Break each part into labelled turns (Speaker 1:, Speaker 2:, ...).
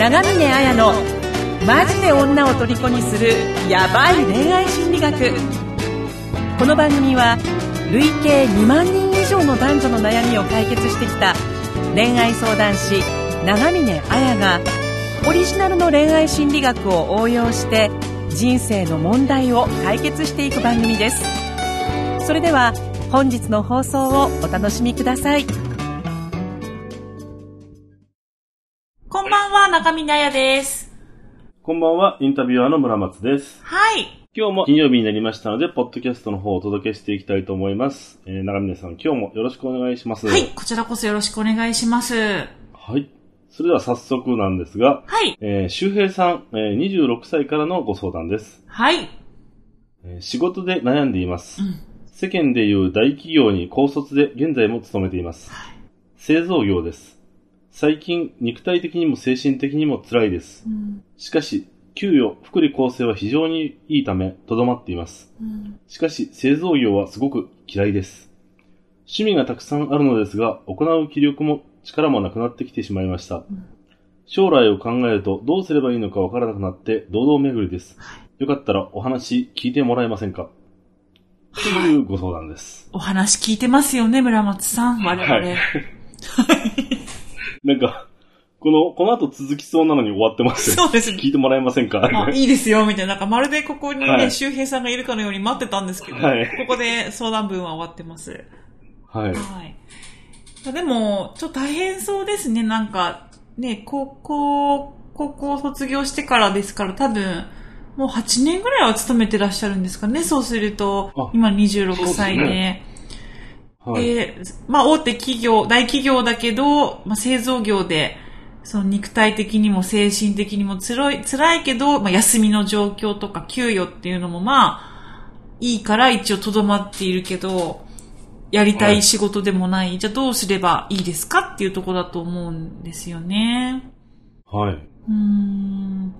Speaker 1: 長峰綾のマジで女を虜にするヤバい恋愛心理学。この番組は累計2万人以上の男女の悩みを解決してきた恋愛相談師長峰綾がオリジナルの恋愛心理学を応用して人生の問題を解決していく番組です。それでは本日の放送をお楽しみください。
Speaker 2: 中見なやです。
Speaker 3: こんばんは、インタビュアーの村松です。
Speaker 2: はい。
Speaker 3: 今日も金曜日になりましたので、ポッドキャストの方をお届けしていきたいと思います。えー、長峰さん、今日もよろしくお願いします。
Speaker 2: はい、こちらこそよろしくお願いします。
Speaker 3: はい。それでは早速なんですが、
Speaker 2: はい。
Speaker 3: えー、周平さん、えー、26歳からのご相談です。
Speaker 2: はい。
Speaker 3: えー仕事で悩んでいます。
Speaker 2: うん。
Speaker 3: 世間でいう大企業に高卒で現在も勤めています。製造業です。最近、肉体的にも精神的にも辛いです。
Speaker 2: うん。
Speaker 3: しかし、給与、福利厚生は非常にいいため、とどまっています。
Speaker 2: うん。
Speaker 3: しかし、製造業はすごく嫌いです。趣味がたくさんあるのですが、行う気力も力もなくなってきてしまいました。
Speaker 2: ん
Speaker 3: 将来を考えるとどうすればいいのかわからなくなって堂々巡りです。よかったらお話聞いてもらえませんか？というご相談です。
Speaker 2: お話聞いてますよね、村松さん、我々。
Speaker 3: はい なんか、この、この後続きそうなのに終わってますよ。
Speaker 2: そうですね。
Speaker 3: 聞いてもらえませんか？
Speaker 2: あ、いいですよ、みたいな。なんかまるでここにね、
Speaker 3: はい
Speaker 2: 周平さんがいるかのように待ってたんですけど、
Speaker 3: はい
Speaker 2: ここで相談文は終わってます。
Speaker 3: はい。
Speaker 2: はい。でも、ちょっと大変そうですね。なんか、ね、高校、高校卒業してからですから、多分、もう8年ぐらいは勤めてらっしゃるんですかね。そうすると
Speaker 3: あ、
Speaker 2: 今26歳で。
Speaker 3: はい。
Speaker 2: で、まあ大手企業、大企業だけど、まあ製造業で、その肉体的にも精神的にも辛い、辛いけど、まあ休みの状況とか給与っていうのもまあ、いいから一応とどまっているけど、やりたい仕事でもない、じゃあどうすればいいですかっていうところだと思うんですよね。
Speaker 3: はい。
Speaker 2: うーん。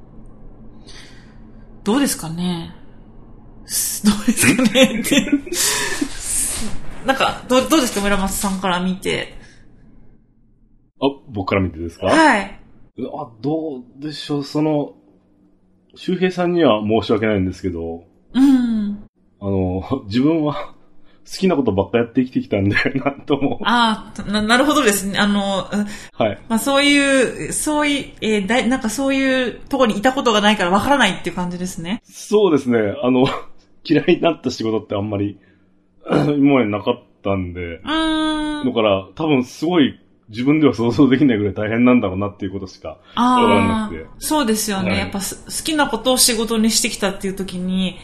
Speaker 2: どうですかねすどうですかね。なんか、どうどうですか村松さんから見て。
Speaker 3: あ、僕から見てですか？
Speaker 2: はい。
Speaker 3: あ、どうでしょう、その、周平さんには申し訳ないんですけど、
Speaker 2: うん。
Speaker 3: あの、自分は 好きなことばっかやって生きてきたんで、なんとも。
Speaker 2: ああ、な、なるほどですね。あの、うん
Speaker 3: はい。
Speaker 2: まあそういう、そういう、えーだいなんかそういうところにいたことがないからわからないっていう感じですね。
Speaker 3: そうですね、あの、嫌いになった仕事ってあんまり、今までなかったんで、
Speaker 2: うーん
Speaker 3: だ。から多分すごい自分では想像できないぐらい大変なんだろうなっていうことしか。わから
Speaker 2: ああ
Speaker 3: なくて、
Speaker 2: そうですよね。
Speaker 3: はい
Speaker 2: やっぱす好きなことを仕事にしてきたっていう時に、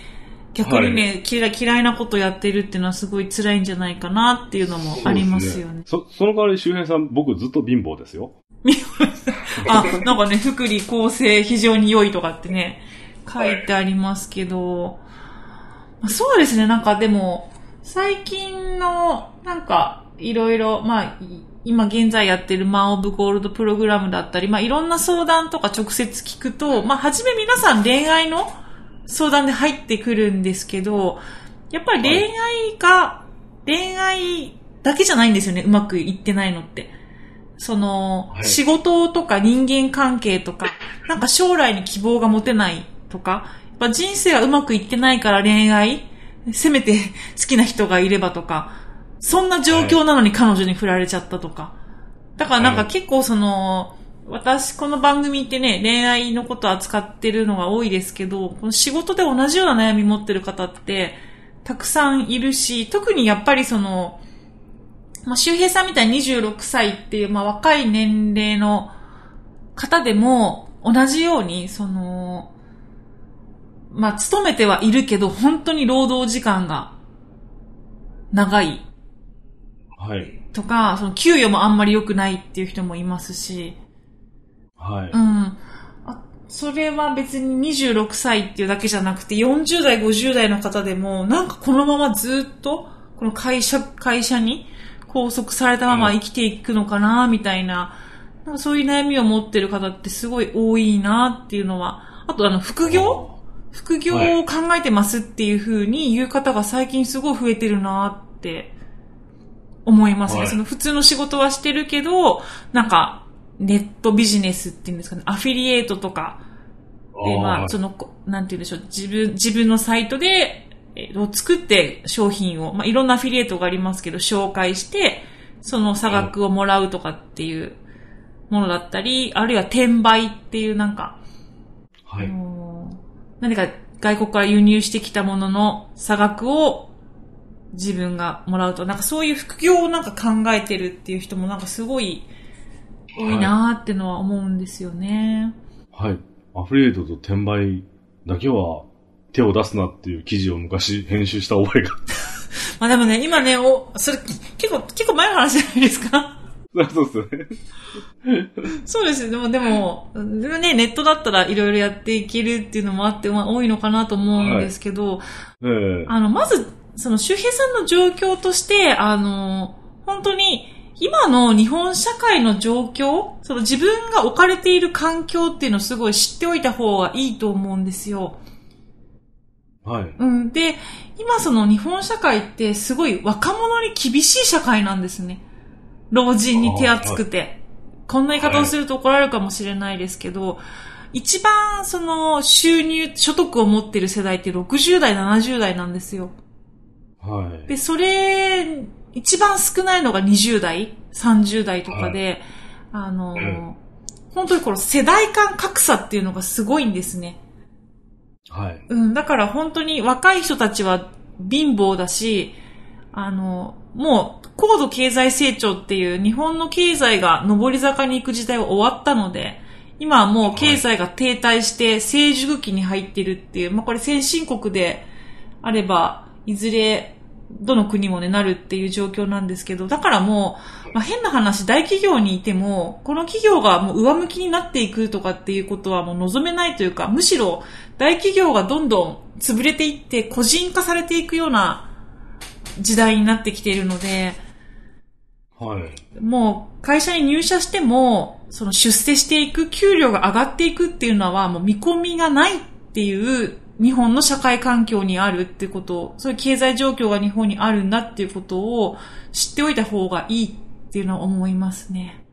Speaker 2: 逆にね、嫌い嫌いなことやってるっていうのはすごい辛いんじゃないかなっていうのもありますよね。
Speaker 3: そその代わり周平さん、僕ずっと貧乏ですよ。
Speaker 2: あ、なんかね、福利厚生非常に良いとかってね、書いてありますけど、まあそうですね、なんかでも、最近の、なんか、いろいろ、まあ、い今現在やってるマン・オブ・ゴールドプログラムだったり、まあいろんな相談とか直接聞くと、まあはじめ皆さん恋愛の相談で入ってくるんですけど、やっぱり恋愛が、恋愛だけじゃないんですよね、うまくいってないのって。その、
Speaker 3: はい
Speaker 2: 仕事とか人間関係とか、なんか将来に希望が持てないとか、やっぱ人生がうまくいってないから恋愛、せめて好きな人がいればとか、そんな状況なのに彼女に振られちゃったとか。だからなんか
Speaker 3: はい
Speaker 2: 結構その、私、この番組ってね、恋愛のことを扱ってるのが多いですけど、この仕事で同じような悩み持ってる方って、たくさんいるし、特にやっぱりその、まあ、周平さんみたいに26歳っていう、まあ、若い年齢の方でも、同じように、その、まあ、勤めてはいるけど、本当に労働時間が長い
Speaker 3: はい。
Speaker 2: とか、その給与もあんまり良くないっていう人もいますし、
Speaker 3: はい。
Speaker 2: うん。あそれは別に26歳っていうだけじゃなくて、40代、50代の方でも、なんかこのままずっと、この会社、会社に拘束されたまま生きていくのかな、みたいな、なんかそういう悩みを持ってる方ってすごい多いなっていうのは、あとあの、副業？副業を考えてますっていう風に言う方が最近すごい増えてるなって思いますね。
Speaker 3: はい
Speaker 2: その普通の仕事はしてるけど、なんか、ネットビジネスっていうんですかね、アフィリエイトとか、で、まあ、
Speaker 3: ー
Speaker 2: その、こなんて言うんでしょう、自分、自分のサイトで、えーを作って商品を、まあ、いろんなアフィリエイトがありますけど、紹介して、その差額をもらうとかっていうものだったり、あるいは転売っていうなんか、
Speaker 3: はい。
Speaker 2: あのー何か外国から輸入してきたものの差額を自分がもらうと、なんかそういう副業をなんか考えてるっていう人もなんかすごい多いなーってのは思うんですよね。
Speaker 3: はい。アフリエイトと転売だけは手を出すなっていう記事を昔編集した覚えが。
Speaker 2: まあでもね、今ね、お、それ結構、結構前の話じゃないですか
Speaker 3: そうですね。
Speaker 2: そうですよ。でも、でも、ね、ネットだったらいろいろやっていけるっていうのもあって、まあ多いのかなと思うんですけど、
Speaker 3: ええ
Speaker 2: あの、まず、その周平さんの状況として、あの、本当に、今の日本社会の状況、その自分が置かれている環境っていうのをすごい知っておいた方がいいと思うんですよ。
Speaker 3: はい。
Speaker 2: うん。で、今その日本社会ってすごい若者に厳しい社会なんですね。老人に手厚くて。こんな言い方をすると怒られるかもしれないですけど、一番その収入、所得を持ってる世代って60代、70代なんですよ。
Speaker 3: はい。
Speaker 2: で、それ、一番少ないのが20代、30代とかで、あの、
Speaker 3: うん
Speaker 2: 本当にこの世代間格差っていうのがすごいんですね。
Speaker 3: はい。
Speaker 2: うん、だから本当に若い人たちは貧乏だし、あの、もう高度経済成長っていう日本の経済が上り坂に行く時代は終わったので、今はもう経済が停滞して成熟期に入ってるっていう、まあこれ先進国であれば、いずれどの国もね、なるっていう状況なんですけど、だからもう、まあ、変な話、大企業にいても、この企業がもう上向きになっていくとかっていうことはもう望めないというか、むしろ大企業がどんどん潰れていって個人化されていくような時代になってきているので、
Speaker 3: はい。
Speaker 2: もう会社に入社しても、その出世していく、給料が上がっていくっていうのはもう見込みがないっていう日本の社会環境にあるってことを、そういう経済状況が日本にあるんだっていうことを知っておいた方がいいっていうのは思いますね。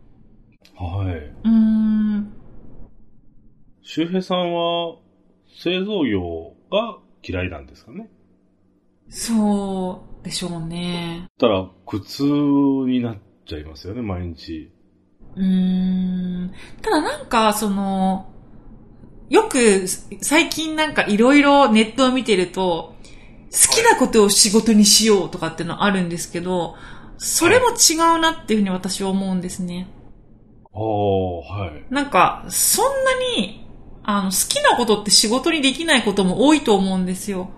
Speaker 3: はい。
Speaker 2: うーん。
Speaker 3: 周平さんは製造業が嫌いなんですかね？
Speaker 2: そうでしょうね。
Speaker 3: たら苦痛になっちゃいますよね、毎日。
Speaker 2: うーん。ただなんか、その、よく最近なんかいろいろネットを見てると、好きなことを仕事にしようとかっていうのあるんですけど、それも違うなっていうふうに私は思うんですね。
Speaker 3: ああ、はい。
Speaker 2: なんか、そんなに、あの、好きなことって仕事にできないことも多いと思うんですよ。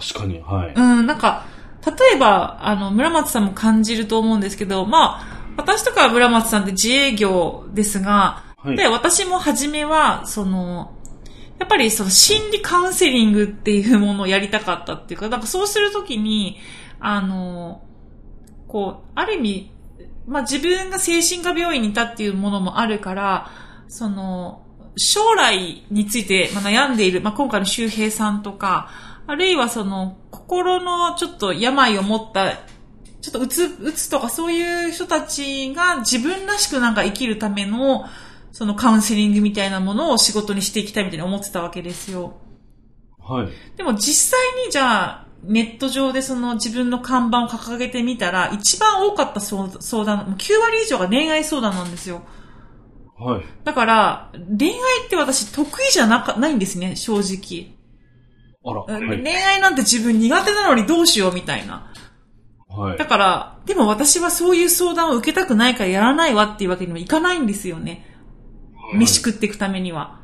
Speaker 3: 確かに、はい。
Speaker 2: うん、なんか、例えば、あの、村松さんも感じると思うんですけど、まあ、私とか村松さんって自営業ですが、
Speaker 3: はい。
Speaker 2: で、私も初めは、その、やっぱりその心理カウンセリングっていうものをやりたかったっていうか、なんかそうするときに、あの、こう、ある意味、まあ自分が精神科病院にいたっていうものもあるから、その、将来についてまあ悩んでいる、まあ今回の周平さんとか、あるいはその、心のちょっと病を持ったちょっとうつ、うつとかそういう人たちが自分らしくなんか生きるための、そのカウンセリングみたいなものを仕事にしていきたいみたいに思ってたわけですよ。
Speaker 3: はい。
Speaker 2: でも実際にじゃあ、ネット上でその自分の看板を掲げてみたら、一番多かった相相談、もう9割以上が恋愛相談なんですよ。
Speaker 3: はい。
Speaker 2: だから、恋愛って私得意じゃなか、ないんですね、正直。
Speaker 3: あら、はい。
Speaker 2: 恋愛なんて自分苦手なのにどうしようみたいな。
Speaker 3: はい
Speaker 2: だ。から、でも私はそういう相談を受けたくないからやらないわっていうわけにもいかないんですよね。飯食っていくためには。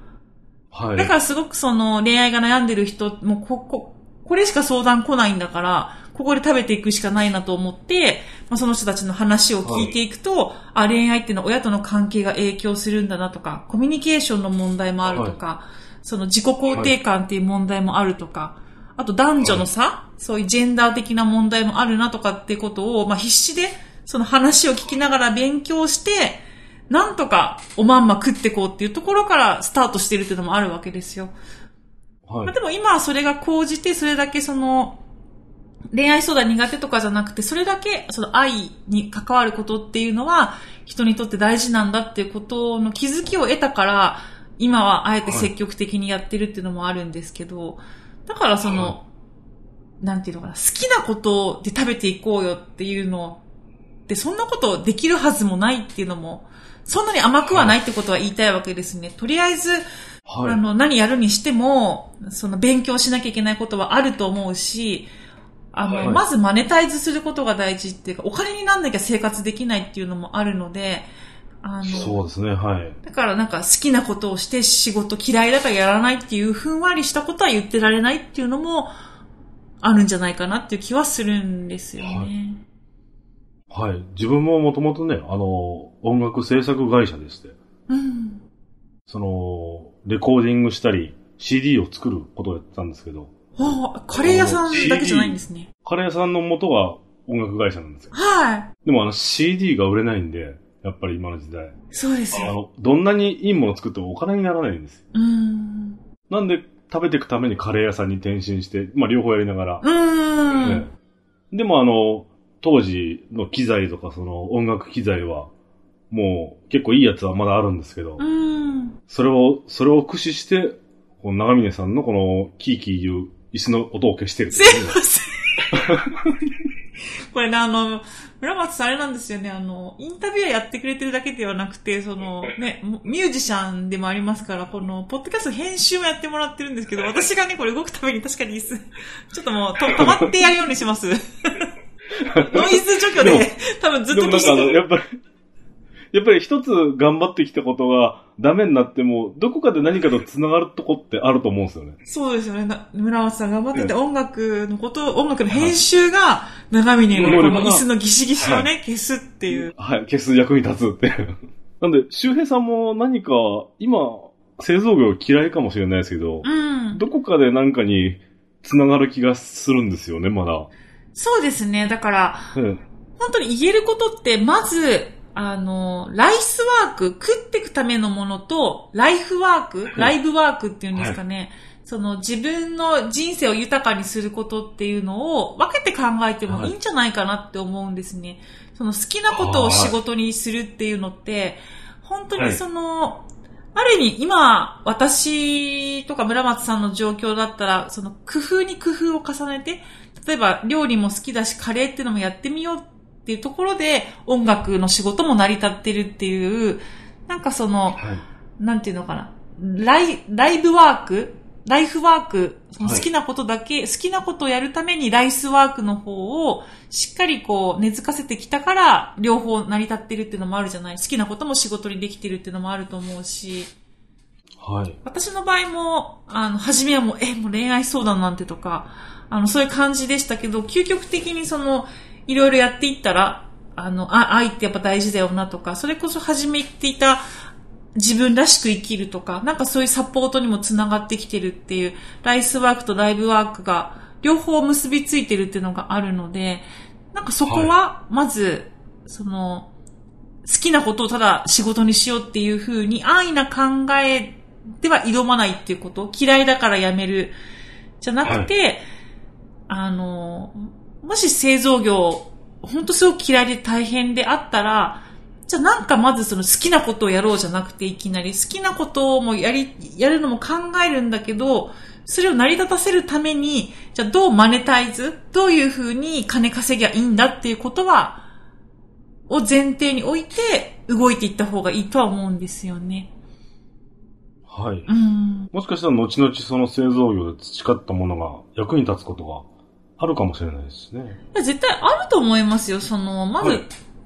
Speaker 3: はい。
Speaker 2: だからすごくその恋愛が悩んでる人、もうこ、こ、これしか相談来ないんだから、ここで食べていくしかないなと思って、まあ、その人たちの話を聞いていくと、あ、恋愛っていうのは親との関係が影響するんだなとか、コミュニケーションの問題もあるとか、その自己肯定感っていう問題もあるとか、あと男女の差、そういうジェンダー的な問題もあるなとかってことを、まあ、必死でその話を聞きながら勉強して、なんとかおまんま食ってこうっていうところからスタートしてるっていうのもあるわけですよ。
Speaker 3: はい
Speaker 2: まあ、でも今はそれが講じて、それだけその、恋愛相談苦手とかじゃなくて、それだけ、その愛に関わることっていうのは、人にとって大事なんだっていうことの気づきを得たから、今はあえて積極的にやってるっていうのもあるんですけど、だからその、
Speaker 3: は
Speaker 2: なんていうのかな、好きなことで食べていこうよっていうので、そんなことできるはずもないっていうのも、そんなに甘くはないってことは言いたいわけですね。とりあえず、
Speaker 3: はい。
Speaker 2: あの、何やるにしても、その勉強しなきゃいけないことはあると思うし、あの、
Speaker 3: はい
Speaker 2: まずマネタイズすることが大事っていうか、お金になんなきゃ生活できないっていうのもあるので、あの、
Speaker 3: そうですね、はい。
Speaker 2: だからなんか好きなことをして仕事嫌いだからやらないっていうふんわりしたことは言ってられないっていうのもあるんじゃないかなっていう気はするんですよね。
Speaker 3: はい。自分ももともとね、あの、音楽制作会社でして、
Speaker 2: うん。
Speaker 3: その、レコーディングしたり、CD を作ることをやってたんですけど、
Speaker 2: ああ、カレー屋さんだけじゃないんですね。
Speaker 3: カレー屋さんの元が音楽会社なんですよ。
Speaker 2: はい。
Speaker 3: でもあの CD が売れないんで、やっぱり今の時代。
Speaker 2: そうですよ。
Speaker 3: あの、どんなにいいものを作ってもお金にならないんですよ。
Speaker 2: うん。
Speaker 3: なんで、食べていくためにカレー屋さんに転身して、まあ両方やりながら。
Speaker 2: うん。
Speaker 3: ねでもあの、当時の機材とかその音楽機材は、もう結構いいやつはまだあるんですけど、
Speaker 2: うん。
Speaker 3: それを、それを駆使して、この長峰さんのこのキーキー言う椅子の音を消してる、
Speaker 2: すいません。これね、あの、村松さんあれなんですよね、あの、インタビュアーやってくれてるだけではなくて、その、ね、ミュージシャンでもありますから、この、ポッドキャスト編集もやってもらってるんですけど、私がね、これ動くために確かに椅子、ちょっともう、と止まってやるようにします。ノイズ除去で、多分ずっと
Speaker 3: でもなんかあの、
Speaker 2: 消してる。
Speaker 3: やっぱり、やっぱり一つ頑張ってきたことがダメになっても、どこかで何かと繋がるとこってあると思うんですよね。
Speaker 2: そうですよね。な村松さん頑張ってて、音楽のこと、音楽の編集が、長峰のこの椅子のギシギシをね、消すっていう。
Speaker 3: はい、消す役に立つっていう。なんで、周平さんも何か、今、製造業嫌いかもしれないですけど、
Speaker 2: うん。
Speaker 3: どこかで何かに繋がる気がするんですよね、まだ。
Speaker 2: そうですね。だから、
Speaker 3: うん。
Speaker 2: 本当に言えることって、まず、あの、ライスワーク、食っていくためのものと、ライフワーク、ライブワークっていうんですかね。その自分の人生を豊かにすることっていうのを分けて考えてもい。いんじゃないかなって思うんですね。その好きなことを仕事にするっていうのって、本当にその、ある意味今、私とか村松さんの状況だったら、その工夫に工夫を重ねて、例えば料理も好きだし、カレーっていうのもやってみようっていうところで、音楽の仕事も成り立ってるっていう、なんかその、
Speaker 3: はい。
Speaker 2: なんていうのかな、ライ、ライブワーク？ライフワーク、その
Speaker 3: はい。
Speaker 2: 好きなことだけ、好きなことをやるためにライスワークの方をしっかりこう根付かせてきたから、両方成り立ってるっていうのもあるじゃない。好きなことも仕事にできてるっていうのもあると思うし、
Speaker 3: はい。
Speaker 2: 私の場合も、あの、初めはもう、え、もう恋愛相談なんてとか、あの、そういう感じでしたけど、究極的にその、いろいろやっていったら、あの、あ、愛ってやっぱ大事だよなとか、それこそ初めていた自分らしく生きるとか、なんかそういうサポートにもつながってきてるっていう、ライスワークとライブワークが両方結びついてるっていうのがあるので、なんかそこは、まず、その、好きなことをただ仕事にしようっていう風に安易な考えでは挑まないっていうこと、嫌いだからやめる、じゃなくて、あの、もし製造業、本当すごく嫌いで大変であったら、じゃあなんかまずその好きなことをやろうじゃなくていきなり好きなこともやり、やるのも考えるんだけど、それを成り立たせるために、じゃあどうマネタイズどういうふうに金稼ぎゃいいんだっていうことは、を前提に置いて動いていった方がいいとは思うんですよね。
Speaker 3: はい。
Speaker 2: うん。
Speaker 3: もしかしたら後々その製造業で培ったものが役に立つことがあるかもしれないですね。
Speaker 2: いや絶対あると思いますよ。その、まず、
Speaker 3: はい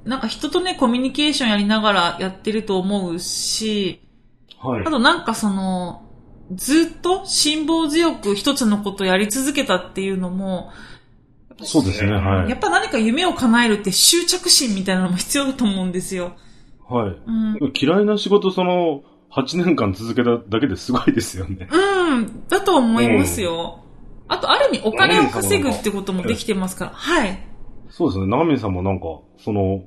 Speaker 2: なんか人とね、コミュニケーションやりながらやってると思うし、
Speaker 3: はい
Speaker 2: あ。となんかその、ずっと辛抱強く一つのことをやり続けたっていうのも、
Speaker 3: そうですね、はい。
Speaker 2: やっぱ何か夢を叶えるって執着心みたいなのも必要だと思うんですよ。
Speaker 3: はい。
Speaker 2: うん。
Speaker 3: 嫌いな仕事その、8年間続けただけで すごいですよね。
Speaker 2: うん、だと思いますよ。あと、ある意味お金を稼ぐってこともできてますから。はい。
Speaker 3: そうですね、長見さんもなんか、その、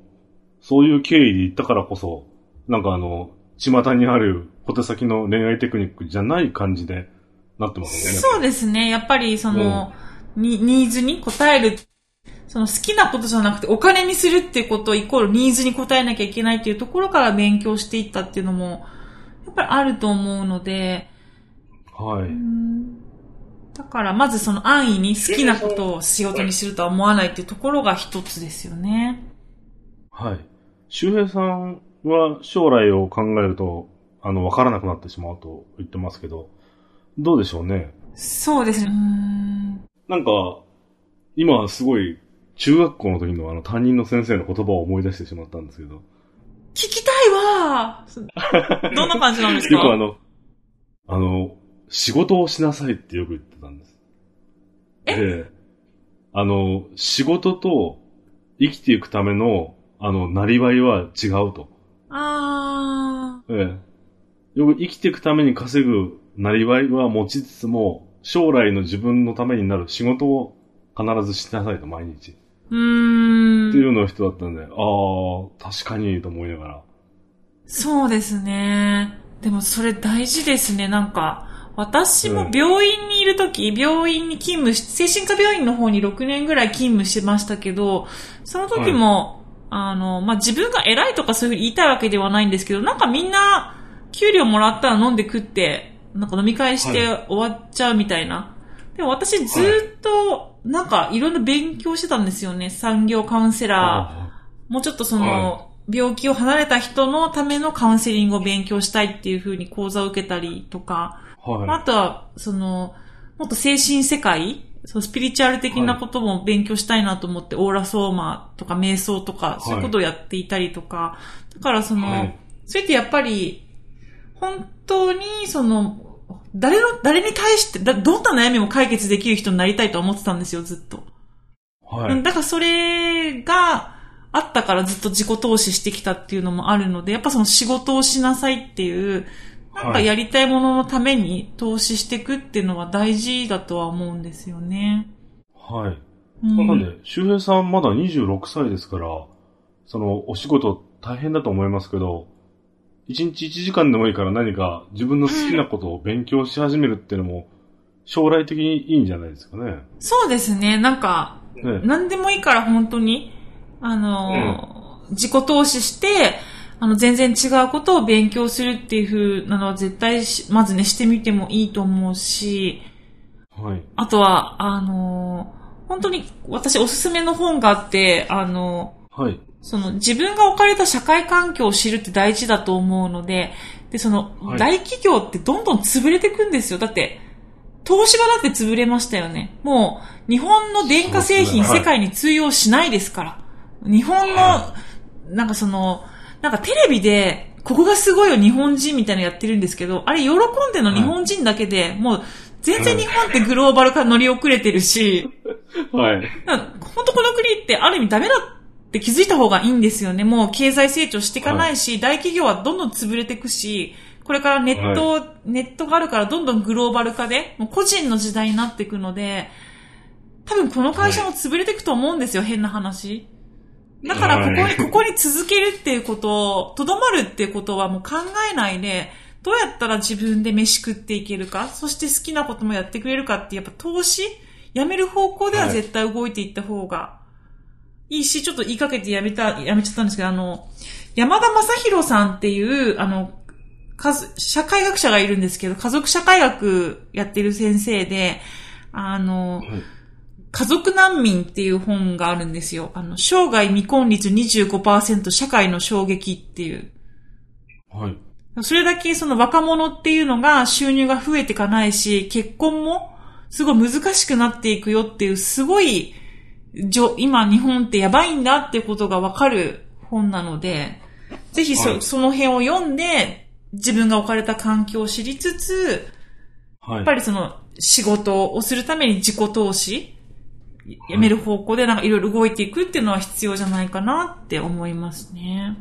Speaker 3: そういう経緯で言ったからこそ、なんかあの、巷にある小手先の恋愛テクニックじゃない感じでなってますよね。
Speaker 2: そうですね。やっぱり、その、にニーズに応える、その好きなことじゃなくてお金にするっていうことイコールニーズに応えなきゃいけないっていうところから勉強していったっていうのも、やっぱりあると思うので、
Speaker 3: はい。
Speaker 2: だからまずその安易に好きなことを仕事にするとは思わないっていうところが一つですよね。
Speaker 3: はい。周平さんは将来を考えると、あの、わからなくなってしまうと言ってますけど、どうでしょうね？
Speaker 2: そうですね。
Speaker 3: なんか、今すごい、中学校の時のあの担任の先生の言葉を思い出してしまったんですけど、
Speaker 2: 聞きたいわー どんな感じなんですか？
Speaker 3: よくあの、あの、仕事をしなさいってよく言ってたんです。で、あの、仕事と生きていくための、あの、なりわいは違うと。
Speaker 2: あ
Speaker 3: ええ。よく生きていくために稼ぐなりわいは持ちつつも、将来の自分のためになる仕事を必ずしなさいと、毎日。
Speaker 2: ー。うーん。
Speaker 3: っていうの人だったんで、ああ、確かにと思いながら。
Speaker 2: そうですね。でもそれ大事ですね。なんか、私も病院にいるとき、病院に勤務し、精神科病院の方に6年ぐらい勤務してましたけど、その時も、あの、まあ、自分が偉いとかそういうふうに言いたいわけではないんですけど、なんかみんな、給料もらったら飲んで食って、なんか飲み会して終わっちゃうみたいな。でも私ずっと、なんかいろんな勉強してたんですよね。産業カウンセラー。もうちょっとその、
Speaker 3: は
Speaker 2: 病気を離れた人のためのカウンセリングを勉強したいっていう風に講座を受けたりとか、
Speaker 3: はい。
Speaker 2: あとは、その、もっと精神世界、そのスピリチュアル的なことも勉強したいなと思って、オーラソーマとか瞑想とか、そういうことをやっていたりとか、だからその、
Speaker 3: はい
Speaker 2: それってやっぱり、本当にその、誰の、誰に対して、だどんな悩みも解決できる人になりたいと思ってたんですよ、ずっと。
Speaker 3: はい。
Speaker 2: うんだからそれがあったからずっと自己投資してきたっていうのもあるので、やっぱその仕事をしなさいっていう、なんかやりたいもののために投資していくっていうのは大事だとは思うんですよね。
Speaker 3: はい。
Speaker 2: うん
Speaker 3: なんで、周平さんまだ26歳ですから、その、お仕事大変だと思いますけど、1日1時間でもいいから何か自分の好きなことを勉強し始めるっていうのも、将来的にいいんじゃないですかね。
Speaker 2: そうですね。なんか、
Speaker 3: ね。
Speaker 2: 何でもいいから本当に、あの、自己投資して、あの、全然違うことを勉強するっていう風なのは絶対し、まずね、してみてもいいと思うし、
Speaker 3: はい。
Speaker 2: あとは、あの、本当に私おすすめの本があって、あの、
Speaker 3: はい。
Speaker 2: その自分が置かれた社会環境を知るって大事だと思うので、で、その、
Speaker 3: はい
Speaker 2: 大企業ってどんどん潰れていくんですよ。だって、東芝だって潰れましたよね。もう、日本の電化製品、世界に通用しないですから。日本の、
Speaker 3: は
Speaker 2: なんかその、なんかテレビで、ここがすごいよ日本人みたいなのやってるんですけど、あれ喜んでの日本人だけで、もう、全然日本ってグローバル化乗り遅れてるし、
Speaker 3: はい。
Speaker 2: 本当この国ってある意味ダメだって気づいた方がいいんですよね。もう経済成長していかないし、大企業はどんどん潰れていくし、これからネット、ネットがあるからどんどんグローバル化で、もう個人の時代になっていくので、多分この会社も潰れていくと思うんですよ、変な話。だからここに、
Speaker 3: はい
Speaker 2: ここに続けるっていうことを、とどまるっていうことはもう考えないで、どうやったら自分で飯食っていけるか、そして好きなこともやってくれるかって、やっぱ投資やめる方向では
Speaker 3: はい。
Speaker 2: 絶対動いていった方がいいし、ちょっと言いかけてやめた、やめちゃったんですけど、あの、山田正宏さんっていう、あの、社会学者がいるんですけど、家族社会学やってる先生で、あの、
Speaker 3: はい
Speaker 2: 家族難民っていう本があるんですよ。あの、生涯未婚率25%社会の衝撃っていう。
Speaker 3: はい。
Speaker 2: それだけその若者っていうのが収入が増えていかないし、結婚もすごい難しくなっていくよっていう、すごい、じょ今日本ってやばいんだっていうことがわかる本なので、ぜひそ,、
Speaker 3: はい
Speaker 2: その辺を読んで、自分が置かれた環境を知りつつ、
Speaker 3: はい。
Speaker 2: やっぱりその仕事をするために自己投資、やめる方向でなんかいろいろ動いていくっていうのは必要じゃないかなって思いますね。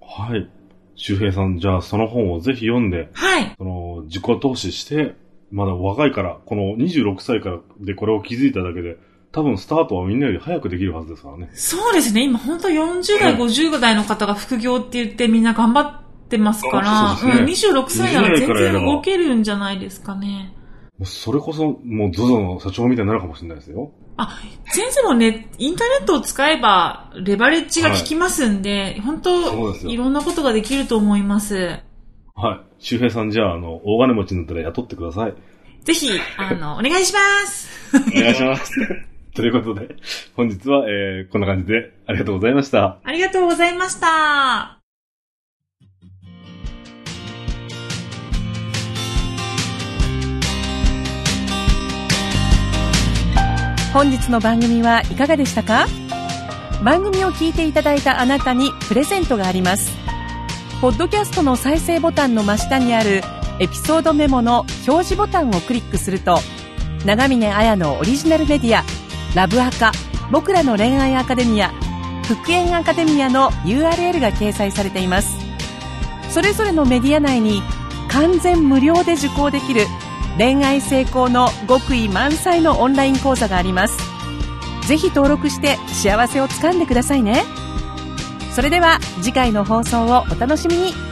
Speaker 3: はい。周平さん、じゃあその本をぜひ読んで、
Speaker 2: はい。
Speaker 3: その、自己投資して、まだ若いから、この26歳からでこれを気づいただけで、多分スタートはみんなより早くできるはずですからね。
Speaker 2: そうですね。今本当40代、
Speaker 3: うん
Speaker 2: 50代の方が副業って言ってみんな頑張ってますから、
Speaker 3: う
Speaker 2: ん、26歳なら全
Speaker 3: 20代からやれば
Speaker 2: 然動けるんじゃないですかね。
Speaker 3: それこそ、もう ZOZO の社長みたいになるかもしれないですよ。
Speaker 2: あ、先生もね、インターネットを使えば、レバレッジが効きますんで、本
Speaker 3: そう
Speaker 2: 当
Speaker 3: ですよ
Speaker 2: いろんなことができると思います。
Speaker 3: はい。周平さんじゃあ、あの、大金持ちになったら雇ってください。
Speaker 2: ぜひ、あの、お願いします。
Speaker 3: お願いします。ということで、本日は、えー、こんな感じでありがとうございました。
Speaker 2: ありがとうございました。
Speaker 1: 本日の番組はいかがでしたか？番組を聞いていただいたあなたにプレゼントがあります。ポッドキャストの再生ボタンの真下にあるエピソードメモの表示ボタンをクリックすると長峰綾のオリジナルメディアラブアカ僕らの恋愛アカデミア復縁アカデミアの URL が掲載されています。それぞれのメディア内に完全無料で受講できる恋愛成功の極意満載のオンライン講座があります。ぜひ登録して幸せをつかんでくださいね。それでは次回の放送をお楽しみに。